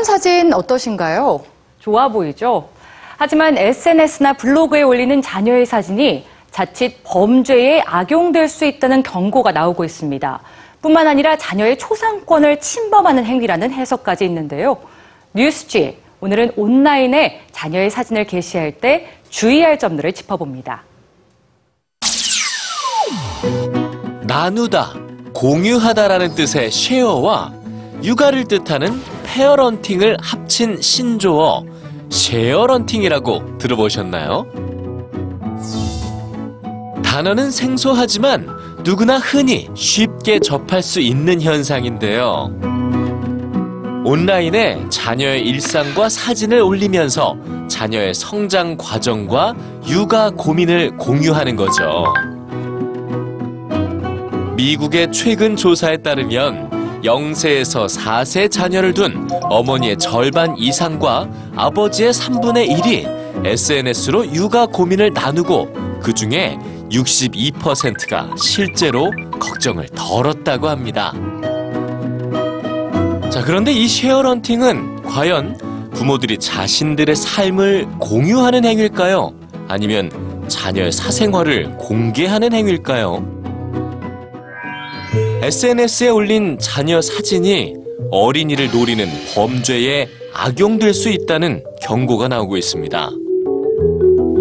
이런 사진 어떠신가요? 좋아 보이죠? 하지만 SNS나 블로그에 올리는 자녀의 사진이 자칫 범죄에 악용될 수 있다는 경고가 나오고 있습니다. 뿐만 아니라 자녀의 초상권을 침범하는 행위라는 해석까지 있는데요. 뉴스G, 오늘은 온라인에 자녀의 사진을 게시할 때 주의할 점들을 짚어봅니다. 나누다, 공유하다라는 뜻의 쉐어와 육아를 뜻하는 페어런팅을 합친 신조어 쉐어런팅이라고 들어보셨나요? 단어는 생소하지만 누구나 흔히 쉽게 접할 수 있는 현상인데요. 온라인에 자녀의 일상과 사진을 올리면서 자녀의 성장 과정과 육아 고민을 공유하는 거죠. 미국의 최근 조사에 따르면 0세에서 4세 자녀를 둔 어머니의 절반 이상과 아버지의 3분의 1이 SNS로 육아 고민을 나누고 그 중에 62%가 실제로 걱정을 덜었다고 합니다. 자, 그런데 이 쉐어런팅은 과연 부모들이 자신들의 삶을 공유하는 행위일까요? 아니면 자녀의 사생활을 공개하는 행위일까요? SNS에 올린 자녀 사진이 어린이를 노리는 범죄에 악용될 수 있다는 경고가 나오고 있습니다.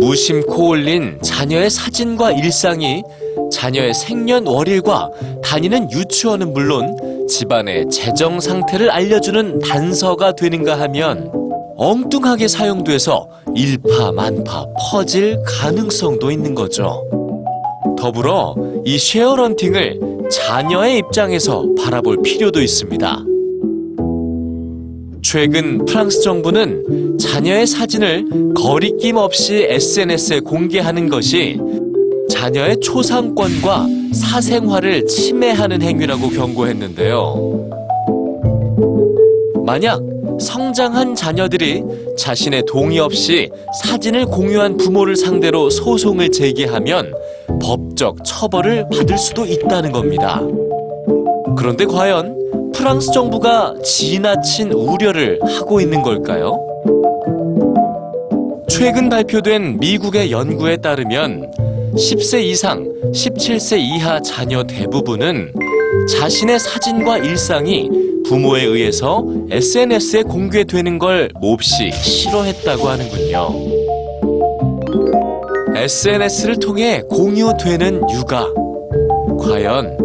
무심코 올린 자녀의 사진과 일상이 자녀의 생년월일과 다니는 유치원은 물론 집안의 재정 상태를 알려주는 단서가 되는가 하면 엉뚱하게 사용돼서 일파만파 퍼질 가능성도 있는 거죠. 더불어 이 쉐어런팅을 자녀의 입장에서 바라볼 필요도 있습니다. 최근 프랑스 정부는 자녀의 사진을 거리낌 없이 SNS에 공개하는 것이 자녀의 초상권과 사생활을 침해하는 행위라고 경고했는데요. 만약 성장한 자녀들이 자신의 동의 없이 사진을 공유한 부모를 상대로 소송을 제기하면 법적 처벌을 받을 수도 있다는 겁니다. 그런데 과연 프랑스 정부가 지나친 우려를 하고 있는 걸까요? 최근 발표된 미국의 연구에 따르면 10세 이상, 17세 이하 자녀 대부분은 자신의 사진과 일상이 부모에 의해서 SNS에 공개되는 걸 몹시 싫어했다고 하는군요. SNS를 통해 공유되는 육아. 과연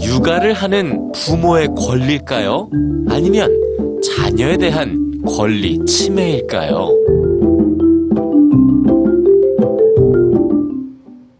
육아를 하는 부모의 권리일까요? 아니면 자녀에 대한 권리 침해일까요?